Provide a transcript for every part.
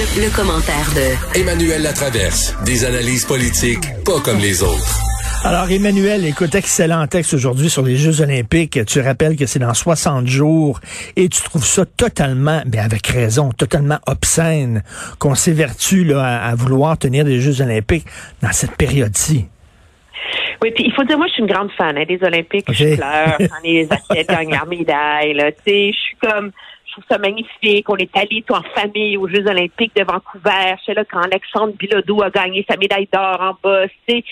Le, le commentaire de Emmanuel Latraverse. Des analyses politiques pas comme les autres. Alors, Emmanuel, écoute, excellent texte aujourd'hui sur les Jeux olympiques. Tu rappelles que c'est dans 60 jours et tu trouves ça totalement, bien avec raison, totalement obscène qu'on s'évertue là, à, à vouloir tenir des Jeux olympiques dans cette période-ci. Oui, puis il faut dire, moi, je suis une grande fan hein, des Olympiques. Ok. Je pleure quand les athlètes gagnent leur médaille. Là. Tu sais, je suis comme, je trouve ça magnifique. On est tout en famille aux Jeux Olympiques de Vancouver. Je sais là quand Alexandre Bilodeau a gagné sa médaille d'or en. Tu sais,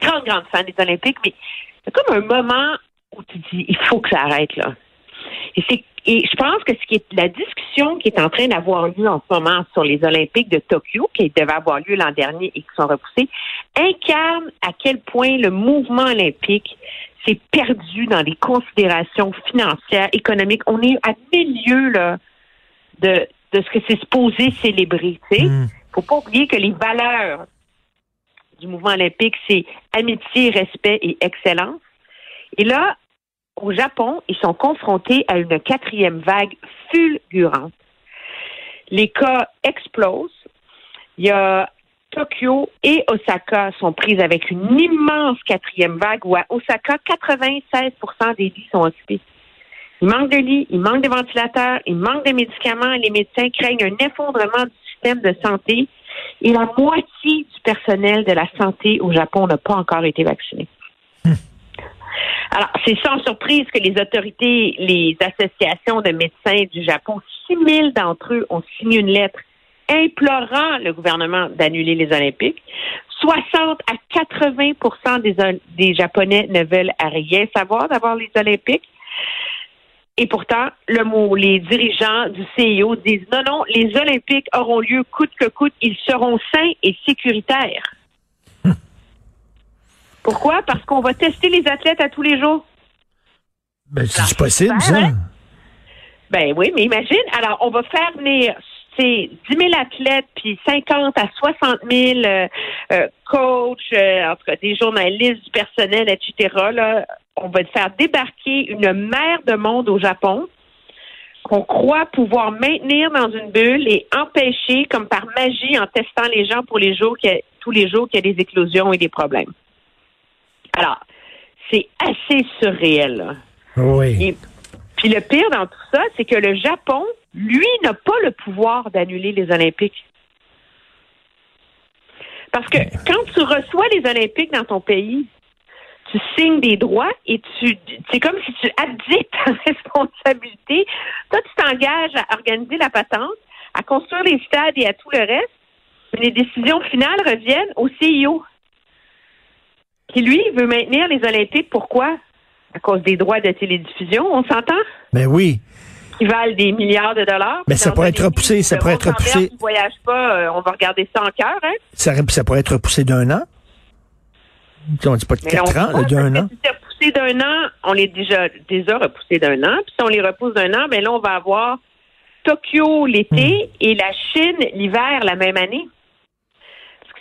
grande, grande fan des Olympiques. Mais c'est comme un moment où tu dis, il faut que ça arrête là. Et c'est et je pense que ce qui est la discussion qui est en train d'avoir lieu en ce moment sur les Olympiques de Tokyo, qui devaient avoir lieu l'an dernier et qui sont repoussés, incarne à quel point le mouvement olympique s'est perdu dans les considérations financières, économiques. On est à milieu là, de, de ce que c'est supposé célébrer. Il sais. Mm. faut pas oublier que les valeurs du mouvement olympique, c'est amitié, respect et excellence. Et là, au Japon, ils sont confrontés à une quatrième vague fulgurante. Les cas explosent. Il y a Tokyo et Osaka sont prises avec une immense quatrième vague où à Osaka, 96% des lits sont occupés. Il manque de lits, il manque de ventilateurs, il manque de médicaments. Les médecins craignent un effondrement du système de santé et la moitié du personnel de la santé au Japon n'a pas encore été vacciné. Alors, c'est sans surprise que les autorités, les associations de médecins du Japon, 6 000 d'entre eux ont signé une lettre implorant le gouvernement d'annuler les Olympiques. 60 à 80 des, des Japonais ne veulent rien savoir d'avoir les Olympiques. Et pourtant, les dirigeants du CIO disent non, non, les Olympiques auront lieu coûte que coûte, ils seront sains et sécuritaires. Pourquoi? Parce qu'on va tester les athlètes à tous les jours. Ben, c'est possible, super, ça? hein? Ben oui, mais imagine, alors on va faire venir c'est 10 000 athlètes, puis 50 à 60 000 euh, euh, coachs, euh, en tout cas des journalistes, du personnel, etc. Là, on va faire débarquer une mer de monde au Japon qu'on croit pouvoir maintenir dans une bulle et empêcher, comme par magie, en testant les gens pour les jours qu'il y a- tous les jours qu'il y a des éclosions et des problèmes. Alors, c'est assez surréel. Là. Oui. Et puis le pire dans tout ça, c'est que le Japon, lui, n'a pas le pouvoir d'annuler les Olympiques. Parce que quand tu reçois les Olympiques dans ton pays, tu signes des droits et tu c'est comme si tu abdiques ta responsabilité. Toi, tu t'engages à organiser la patente, à construire les stades et à tout le reste. Mais les décisions finales reviennent au CIO. Qui, lui, veut maintenir les Olympiques. Pourquoi? À cause des droits de télédiffusion, on s'entend? Ben oui. Qui valent des milliards de dollars. Mais ça pourrait être repoussé, ça pourrait être repoussé. Tu voyages pas, euh, on va regarder ça en cœur, hein? Ça, ça pourrait être repoussé d'un an. On dit pas de Mais quatre ans, d'un an. Si c'est repoussé d'un an, on les déjà déjà repoussé d'un an. Puis si on les repousse d'un an, ben là, on va avoir Tokyo l'été Hmm. et la Chine l'hiver la même année.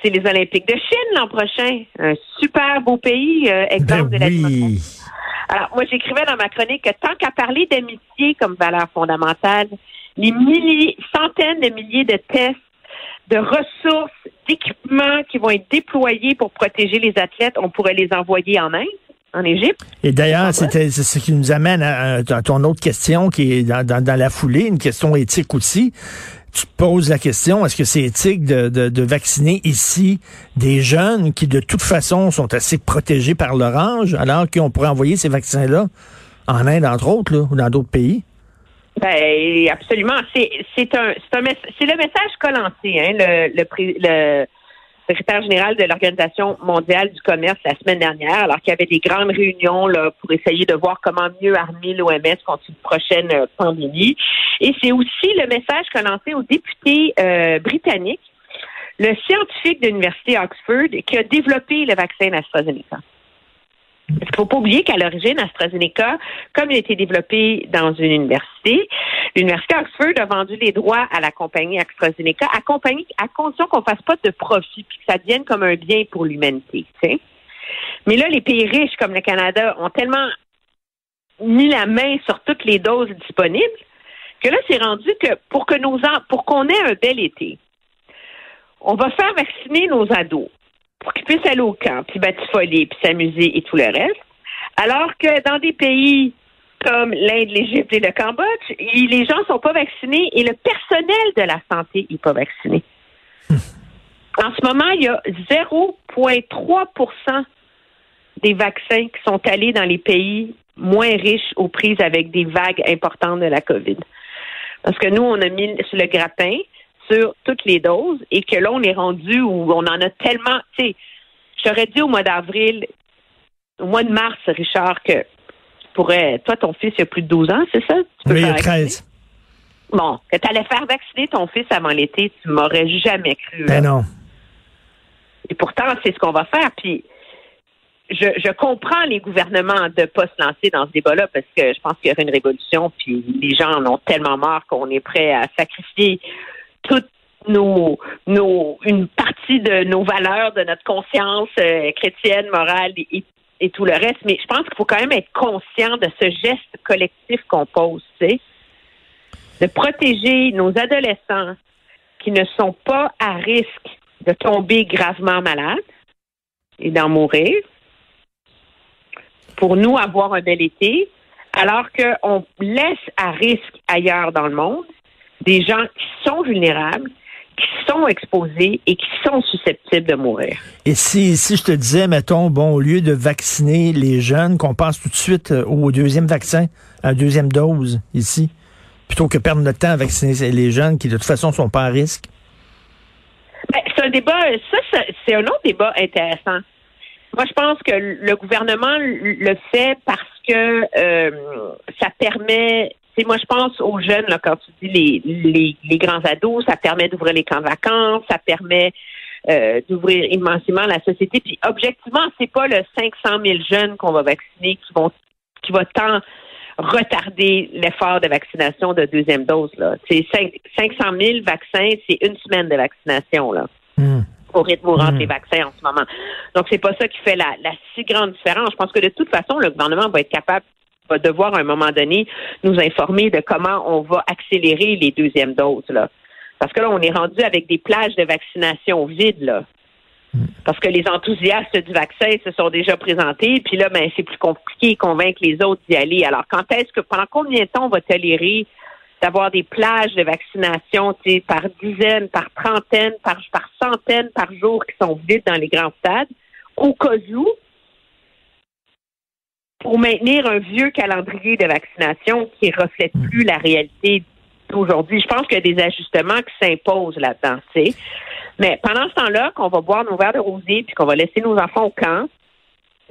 C'est les Olympiques de Chine l'an prochain. Un super beau pays, euh, exemple Ben de la oui. Alors, moi, j'écrivais dans ma chronique que tant qu'à parler d'amitié comme valeur fondamentale, les milliers, centaines de milliers de tests, de ressources, d'équipements qui vont être déployés pour protéger les athlètes, on pourrait les envoyer en Inde, en Égypte. Et d'ailleurs, c'était c'est ce qui nous amène à, à ton autre question qui est dans, dans, dans la foulée, une question éthique aussi. Tu poses la question, est-ce que c'est éthique de, de, vacciner ici des jeunes qui, de toute façon, sont assez protégés par leur âge, alors qu'on pourrait envoyer ces vaccins-là en Inde, entre autres, ou dans d'autres pays? Ben, absolument. C'est, un, un, le message Colanté, hein, le, le, le, secrétaire général de l'Organisation mondiale du commerce la semaine dernière, alors qu'il y avait des grandes réunions là, pour essayer de voir comment mieux armer l'OMS contre une prochaine euh, pandémie. Et c'est aussi le message qu'a lancé aux députés euh, britanniques le scientifique de l'Université Oxford qui a développé le vaccin AstraZeneca. Qu'il ne faut pas oublier qu'à l'origine, AstraZeneca, comme il a été développé dans une université, l'Université Oxford a vendu les droits à la compagnie AstraZeneca, à, compagnie, à condition qu'on ne fasse pas de profit, puis que ça devienne comme un bien pour l'humanité. Mais là, les pays riches comme le Canada ont tellement mis la main sur toutes les doses disponibles que là, c'est rendu que pour que nos pour qu'on ait un bel été, on va faire vacciner nos ados pour qu'ils puissent aller au camp, puis batifoler, puis s'amuser et tout le reste. Alors que dans des pays comme l'Inde, l'Égypte et le Cambodge, les gens ne sont pas vaccinés et le personnel de la santé n'est pas vacciné. En ce moment, il y a 0,3% des vaccins qui sont allés dans les pays moins riches aux prises avec des vagues importantes de la COVID. Parce que nous, on a mis sur le grappin sur toutes les doses et que là, on est rendu où on en a tellement. Tu sais, j'aurais dit au mois d'avril, au mois de mars, Richard, que pourrais. Toi, ton fils, il a plus de 12 ans, c'est ça? oui, il a 13. Bon, que tu allais faire vacciner ton fils avant l'été, tu m'aurais jamais cru. Ben non. Et pourtant, c'est ce qu'on va faire. Puis, je, je, comprends les gouvernements de ne pas se lancer dans ce débat-là parce que je pense qu'il y aurait une révolution, puis les gens en ont tellement marre qu'on est prêt à sacrifier toutes nos, nos, une partie de nos valeurs, de notre conscience euh, chrétienne, morale et, tout le reste. Mais je pense qu'il faut quand même être conscient de ce geste collectif qu'on pose, sais, de protéger nos adolescents qui ne sont pas à risque de tomber gravement malades et d'en mourir, pour nous avoir un bel été, alors qu'on laisse à risque ailleurs dans le monde des gens qui sont vulnérables, qui sont exposés et qui sont susceptibles de mourir. Et si, si je te disais, mettons, bon, au lieu de vacciner les jeunes, qu'on passe tout de suite euh, au deuxième vaccin, à la deuxième dose ici, plutôt que perdre notre temps à vacciner les jeunes qui de toute façon sont pas à risque? Ben, c'est un débat, ça, c'est un autre débat intéressant. Moi, je pense que le gouvernement le fait parce que euh, ça permet moi, je pense aux jeunes, là, quand tu dis les, les, les grands ados, ça permet d'ouvrir les camps de vacances, ça permet euh, d'ouvrir immensément la société. Puis, objectivement, c'est pas le 500 000 jeunes qu'on va vacciner qui vont qui va tant retarder l'effort de vaccination de deuxième dose. Là. C'est 500 000 vaccins, c'est une semaine de vaccination. Là. Hmm. au rythme où rentrent les vaccins en ce moment. Donc, c'est pas ça qui fait la, la si grande différence. Je pense que de toute façon, le gouvernement va être capable va devoir à un moment donné nous informer de comment on va accélérer les deuxièmes doses. Là. Parce que là, on est rendu avec des plages de vaccination vides. Là. Parce que les enthousiastes du vaccin se sont déjà présentés, puis là, ben, c'est plus compliqué de convaincre les autres d'y aller. Alors, quand est-ce que, pendant combien de temps on va tolérer d'avoir des plages de vaccination, par dizaines, par trentaines, par, par centaines par jour qui sont vides dans les grands stades, au cas où, pour maintenir un vieux calendrier de vaccination qui ne reflète hmm. plus la réalité d'aujourd'hui. Je pense qu'il y a des ajustements qui s'imposent là-dedans. Mais pendant ce temps-là, qu'on va boire nos verres de rosé, puis qu'on va laisser nos enfants au camp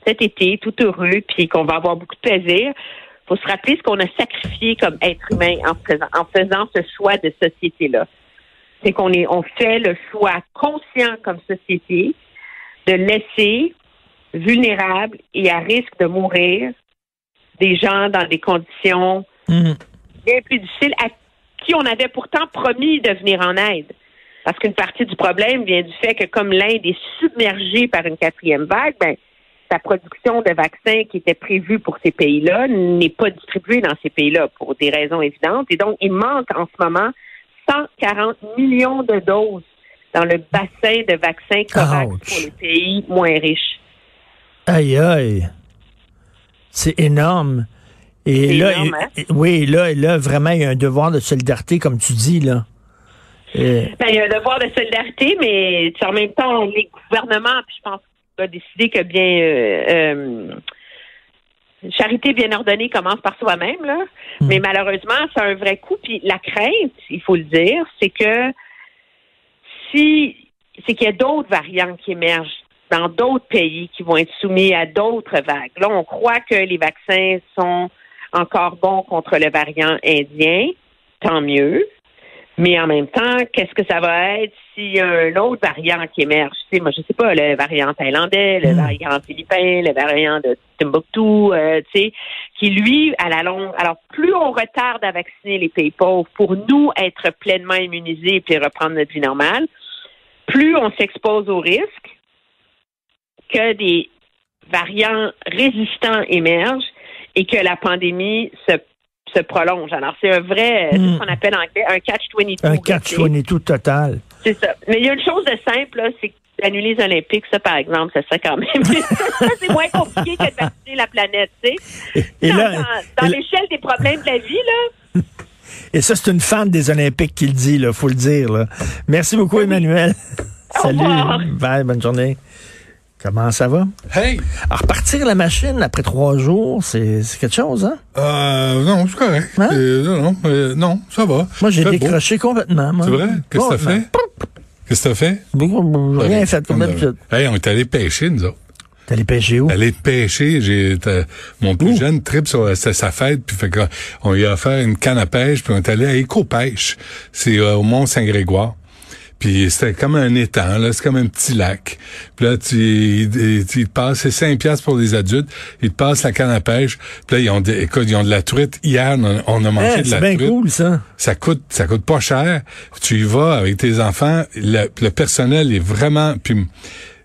cet été, tout heureux, puis qu'on va avoir beaucoup de plaisir, faut se rappeler ce qu'on a sacrifié comme être humain en faisant, en faisant ce choix de société-là. C'est qu'on est, on fait le choix conscient comme société de laisser vulnérables et à risque de mourir, des gens dans des conditions mhm. bien plus difficiles, à qui on avait pourtant promis de venir en aide. Parce qu'une partie du problème vient du fait que comme l'Inde est submergée par une quatrième vague, ben, sa production de vaccins qui était prévue pour ces pays-là n'est pas distribuée dans ces pays-là pour des raisons évidentes. Et donc, il manque en ce moment 140 millions de doses dans le bassin de vaccins corrects pour les pays moins riches. Aïe, aïe. C'est énorme. Et là, énorme, hein? oui, là, là, vraiment, il y a un devoir de solidarité, comme tu dis, là. Ben, il y a un devoir de solidarité, mais en même temps, les gouvernements, puis je pense qu'on a décidé que bien euh, euh, charité bien ordonnée commence par soi-même, là. Hmm. Mais malheureusement, c'est un vrai coup. Puis la crainte, il faut le dire, c'est que si c'est qu'il y a d'autres variantes qui émergent dans d'autres pays qui vont être soumis à d'autres vagues. Là, on croit que les vaccins sont encore bons contre le variant indien, tant mieux. Mais en même temps, qu'est-ce que ça va être s'il y a un autre variant qui émerge? Tu sais, moi, je sais pas, le variant thaïlandais, le variant philippin, le variant de Timbuktu, euh, tu sais, qui lui, à la longue, alors plus on retarde à vacciner les pays pauvres pour nous être pleinement immunisés et puis reprendre notre vie normale, plus on s'expose au risque que des variants résistants émergent et que la pandémie se, se prolonge. Alors, c'est un vrai, c'est ce qu'on appelle en anglais un catch-22. Un là, catch-22 total. c'est ça. Mais il y a une chose de simple, c'est d'annuler les Olympiques, ça, par exemple, ça serait quand même. c'est moins compliqué que de vacciner la planète, tu sais. Et Dans, là, dans- l'échelle des problèmes de la vie, là. Et ça, c'est une fan des Olympiques qui le dit, là, faut le dire. Là. Merci beaucoup, Emmanuel. Salut. Bye, bonne journée. Comment ça va? Hey! Alors, repartir la machine après trois jours, c'est quelque chose, hein? Euh, non, c'est correct. Hein? Euh, non, non, euh, non, ça va. Moi, j'ai Fait beau. décroché complètement. C'est vrai? Qu'est-ce que t'as Complètement. fait? Qu'est-ce que t'as fait? Rien fait, comme d'habitude. Hey, on est allé pêcher, nous autres. T'es allé pêcher où? Aller pêcher, j'ai mon plus Ouh. jeune trip sur c'était sa fête, puis fait que on lui a offert une canne à pêche, puis on est allé à Éco-Pêche. C'est euh, au Mont Saint-Grégoire. Puis c'était comme un étang, là, c'est comme un petit lac. Puis là, tu, il, tu te passes, c'est 5 piastres pour les adultes, ils te passent la canne à pêche. Puis là, ils ont, des, écoute, ils ont de la truite. Hier, on a, on a mangé Hein, de la c'est bien truite. cool, ça. Ça coûte, ça coûte pas cher. Tu y vas avec tes enfants. Le, le personnel est vraiment. Puis,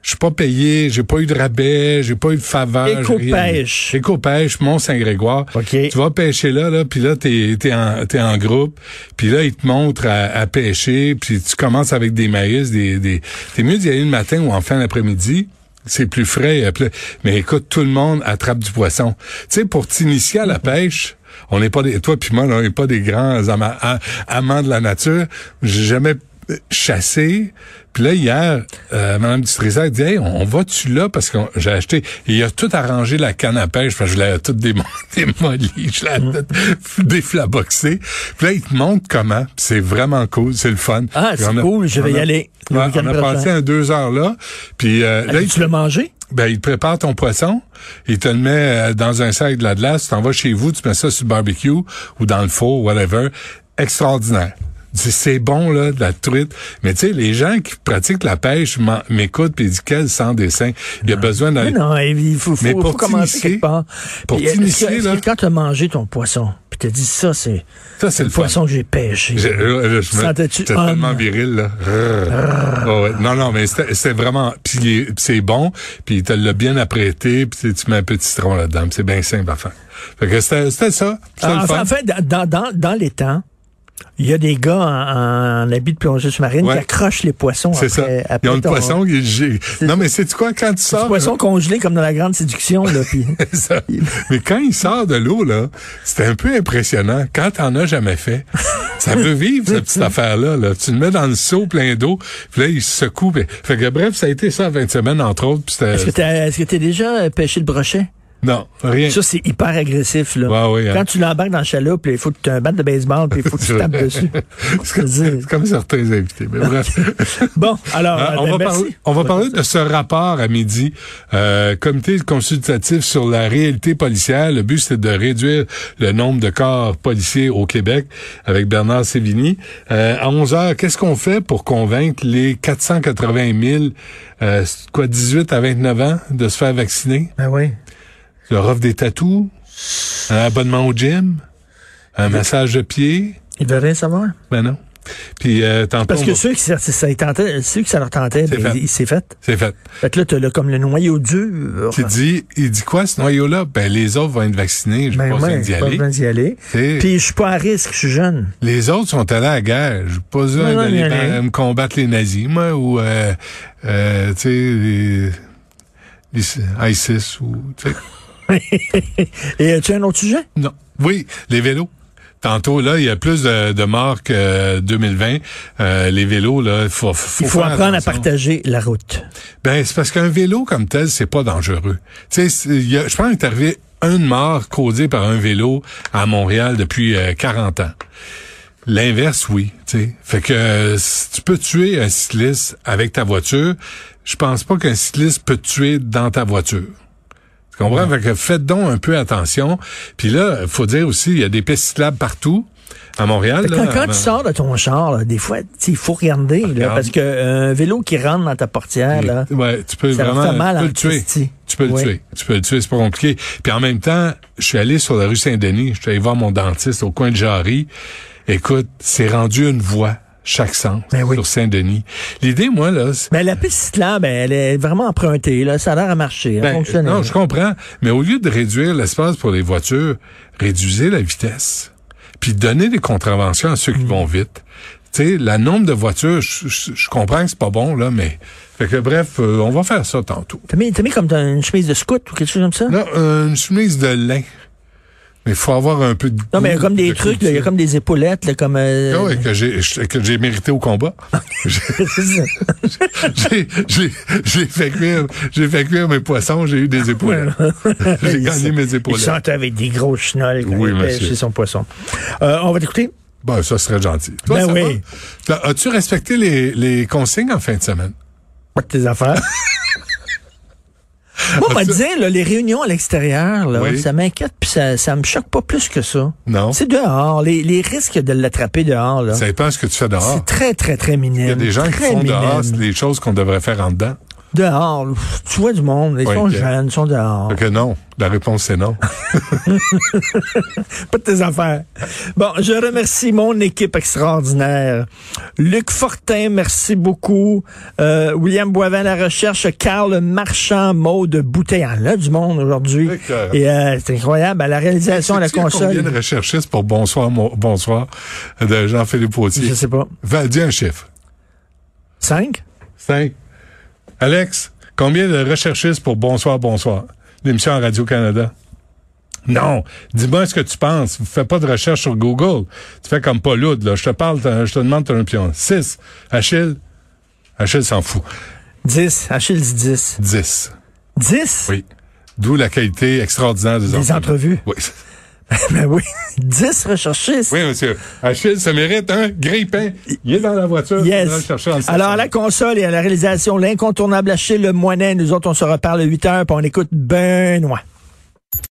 je suis pas payé, j'ai pas eu de rabais, j'ai pas eu de faveur. Éco-pêche. Éco-pêche, Mont-Saint-Grégoire. OK. Tu vas pêcher là, là, puis là, t'es es en, t'es en groupe, puis là, ils te montrent à, à pêcher, puis tu commences avec des maïs, des, des... T'es mieux d'y aller le matin ou en fin d'après-midi. C'est plus frais. euh, plus- Mais écoute, tout le monde attrape du poisson. Tu sais, pour t'initier à la pêche, on n'est pas des, toi puis moi, là, on n'est pas des grands amants de la nature. J'ai jamais chassé. Puis là, hier, euh, Mme Dutrisac dit, hey, on, va-tu là? Parce que j'ai acheté, il a tout arrangé la canne à pêche, parce que je l'ai toute démo- démolie, je l'ai toute déflaboxée. Puis là, il te montre comment. C'est vraiment cool, c'est le fun. Ah, c'est a- cool, je vais y aller. le Ouais, on a prochain. passé un deux heures là. Puis euh, là, il tu l'as mangé? ben, il te prépare ton poisson, il te le met euh, dans un sac de la glace, tu t'en vas chez vous, tu mets ça sur le barbecue ou dans le four, whatever. Extraordinaire. C'est- C'est bon, là, de la truite. Mais tu sais, les gens qui pratiquent la pêche m'écoutent puis ils disent quel sans dessin. Il y a besoin Mais d'aller... non, il faut, faut, Mais faut pour commencer t'initier- quelque part. pour que- t'initier, là- que quand tu as mangé ton poisson, puis t'as dit ça, c'est Ça, c'est le le poisson que j'ai pêché. Là, là, je me- Sentais-tu tellement viril, là. Oh, ouais. Non, non, mais c'était c'était vraiment... Puis c'est bon, puis il te l'a bien apprêté, puis tu- tu mets un petit citron là-dedans. C'est bien simple à faire. Fait que c'était ça. Ah, en fait, dans, dans, dans les temps, il y a des gars en, en habit de plongée sous-marine Ouais. qui accrochent les poissons C'est ça. après, Ils ont le ton- poisson qui est Non, mais c'est quoi quand tu sors? poisson congelé comme dans la grande séduction, là, puis Ça. Mais quand il sort de l'eau, là, c'était un peu impressionnant. Quand t'en as jamais fait, ça veut vivre, cette petite affaire-là. Là. Tu le mets dans le seau plein d'eau, puis là, il se secoue. Fait que bref, ça a été ça 20 semaines, entre autres. est-ce que t'as est-ce que t'as déjà pêché le brochet? Non, rien. Ça, c'est hyper agressif, là. Ouais, ouais, hein. Quand tu l'embarques dans le chaloupe, il faut que tu aies un bat de baseball, puis il faut que tu tapes dessus. C'est comme, certains invités. Mais bref. Bon, alors, Ah, euh, on, ben, va merci. parler, on va parler de ce rapport à midi. Euh, comité consultatif sur la réalité policière. Le but, c'est de réduire le nombre de corps policiers au Québec avec Bernard Sévigny. Euh, à 11 heures, qu'est-ce qu'on fait pour convaincre les 480 000, euh, quoi, 18 à 29 ans de se faire vacciner? Ben oui. Leur offre des tatous, un abonnement au gym, un massage de pied. Ils veulent rien savoir. Ben non. Puis euh, tantôt, Parce que ceux qui ça, ça, ils tentaient- ceux qui ça leur tentait, C'est ben, fait. fait. c'est fait. Fait que là, t'as là, comme le noyau dur. Qui dit, il dit quoi ce noyau-là? Ben, les autres vont être vaccinés, je Ben pas besoin d'y pas aller. besoin d'y aller. Puis je suis pas à risque, je suis jeune. Les autres sont allés à la guerre. J'ai pas besoin d'aller me combattre les nazis, moi, ou, euh, euh, tu sais, les, les ISIS, ou, tu sais. Et as-tu un autre sujet? Non. Oui, les vélos. Tantôt, là, il y a plus de, de morts que 2020. Euh, les vélos, là, il faut, faut, Il faut apprendre à partager la route. Ben, c'est parce qu'un vélo comme tel, c'est pas dangereux. Tu sais, je pense qu'il est arrivé une mort causée par un vélo à Montréal depuis euh, 40 ans. L'inverse, oui. tu sais. Fait que euh, si tu peux tuer un cycliste avec ta voiture. Je pense pas qu'un cycliste peut te tuer dans ta voiture. Tu comprends? Fait que faites donc un peu attention. Puis là, il faut dire aussi, il y a des pistes cyclables partout. À Montréal, là, Quand, quand à- tu sors de ton char, là, des fois, il faut regarder, là, parce que euh, un vélo qui rentre dans ta portière, là, Ouais, tu peux ça vraiment fait mal tu peux le tuer. Tu peux le tuer. Tu peux le tuer, c'est pas compliqué. Puis en même temps, je suis allé sur la rue Saint-Denis, je suis allé voir mon dentiste au coin de Jarry. Écoute, c'est rendu une voie chaque sens Ben oui. sur Saint-Denis. L'idée, moi, là, c'est- Ben, la piste cyclable, ben, elle est vraiment empruntée. Là. Ça a l'air à marcher, à ben, fonctionner. non, je comprends. Mais au lieu de réduire l'espace pour les voitures, réduisez la vitesse. Puis donnez des contraventions à ceux qui Mm. vont vite. Tu sais, la nombre de voitures, je, je- je comprends que c'est pas bon, là, mais... Fait que bref, euh, on va faire ça tantôt. T'as mis, t'as mis comme une chemise de scout ou quelque chose comme ça? Non, euh, une chemise de lin. Mais il faut avoir un peu de Non, mais il y a comme des de trucs, là, il y a comme des épaulettes, là, comme... euh, Ah ouais, que j'ai que j'ai mérité au combat. J'ai- fait cuire j'ai fait cuire mes poissons, j'ai eu des épaulettes. j'ai gagné mes Il épaulettes. sentait avec des grosses chenolles quand Oui, il son poisson. Euh, on va t'écouter? Bon, ça serait gentil. Toi, Ben oui. As-tu respecté les, les consignes en fin de semaine? Pas de tes affaires. Moi, on m'a dit, là, les réunions à l'extérieur, là, Oui. ça m'inquiète, puis ça, ça me choque pas plus que ça. Non. C'est dehors. Les, les risques de l'attraper dehors, là, Ça dépend ce que tu fais dehors. c'est très, très, très minime. Il y a des gens qui très font minime. dehors des choses qu'on devrait faire en dedans. Dehors, tu vois du monde, ils Oui, sont ok. jeunes, ils sont dehors. Que non. La réponse, c'est non. Pas de tes affaires. Bon, je remercie mon équipe extraordinaire. Luc Fortin, merci beaucoup. Euh, William Boivin, la recherche. Carl Marchand, Maude Bouteille. Ah, là, du monde aujourd'hui. Et euh, c'est incroyable. À la réalisation, à la Sais-tu Combien console. de recherchistes pour Bonsoir, Bonsoir de Jean-Philippe Je Autier? sais pas. Va, dis un chiffre. Cinq? Cinq. Alex, combien de recherchistes pour Bonsoir, Bonsoir? L'émission à Radio-Canada. Non. Dis-moi ce que tu penses. Fais pas de recherche sur Google. Tu fais comme Paul là. Je te parle, je te demande ton opinion. Six. Achille? Achille s'en fout. Dix. Achille dit dix. Dix. Dix? Oui. D'où la qualité extraordinaire des, Des entrevues. Oui. ben oui. Dix recherchistes. Oui, monsieur. Achille, ça mérite un grippin. Il est dans la voiture. Yes. Alors, à la console et à la réalisation, l'incontournable Achille Le Moinet, nous autres, on se reparle à 8 heures, puis on écoute Benoît.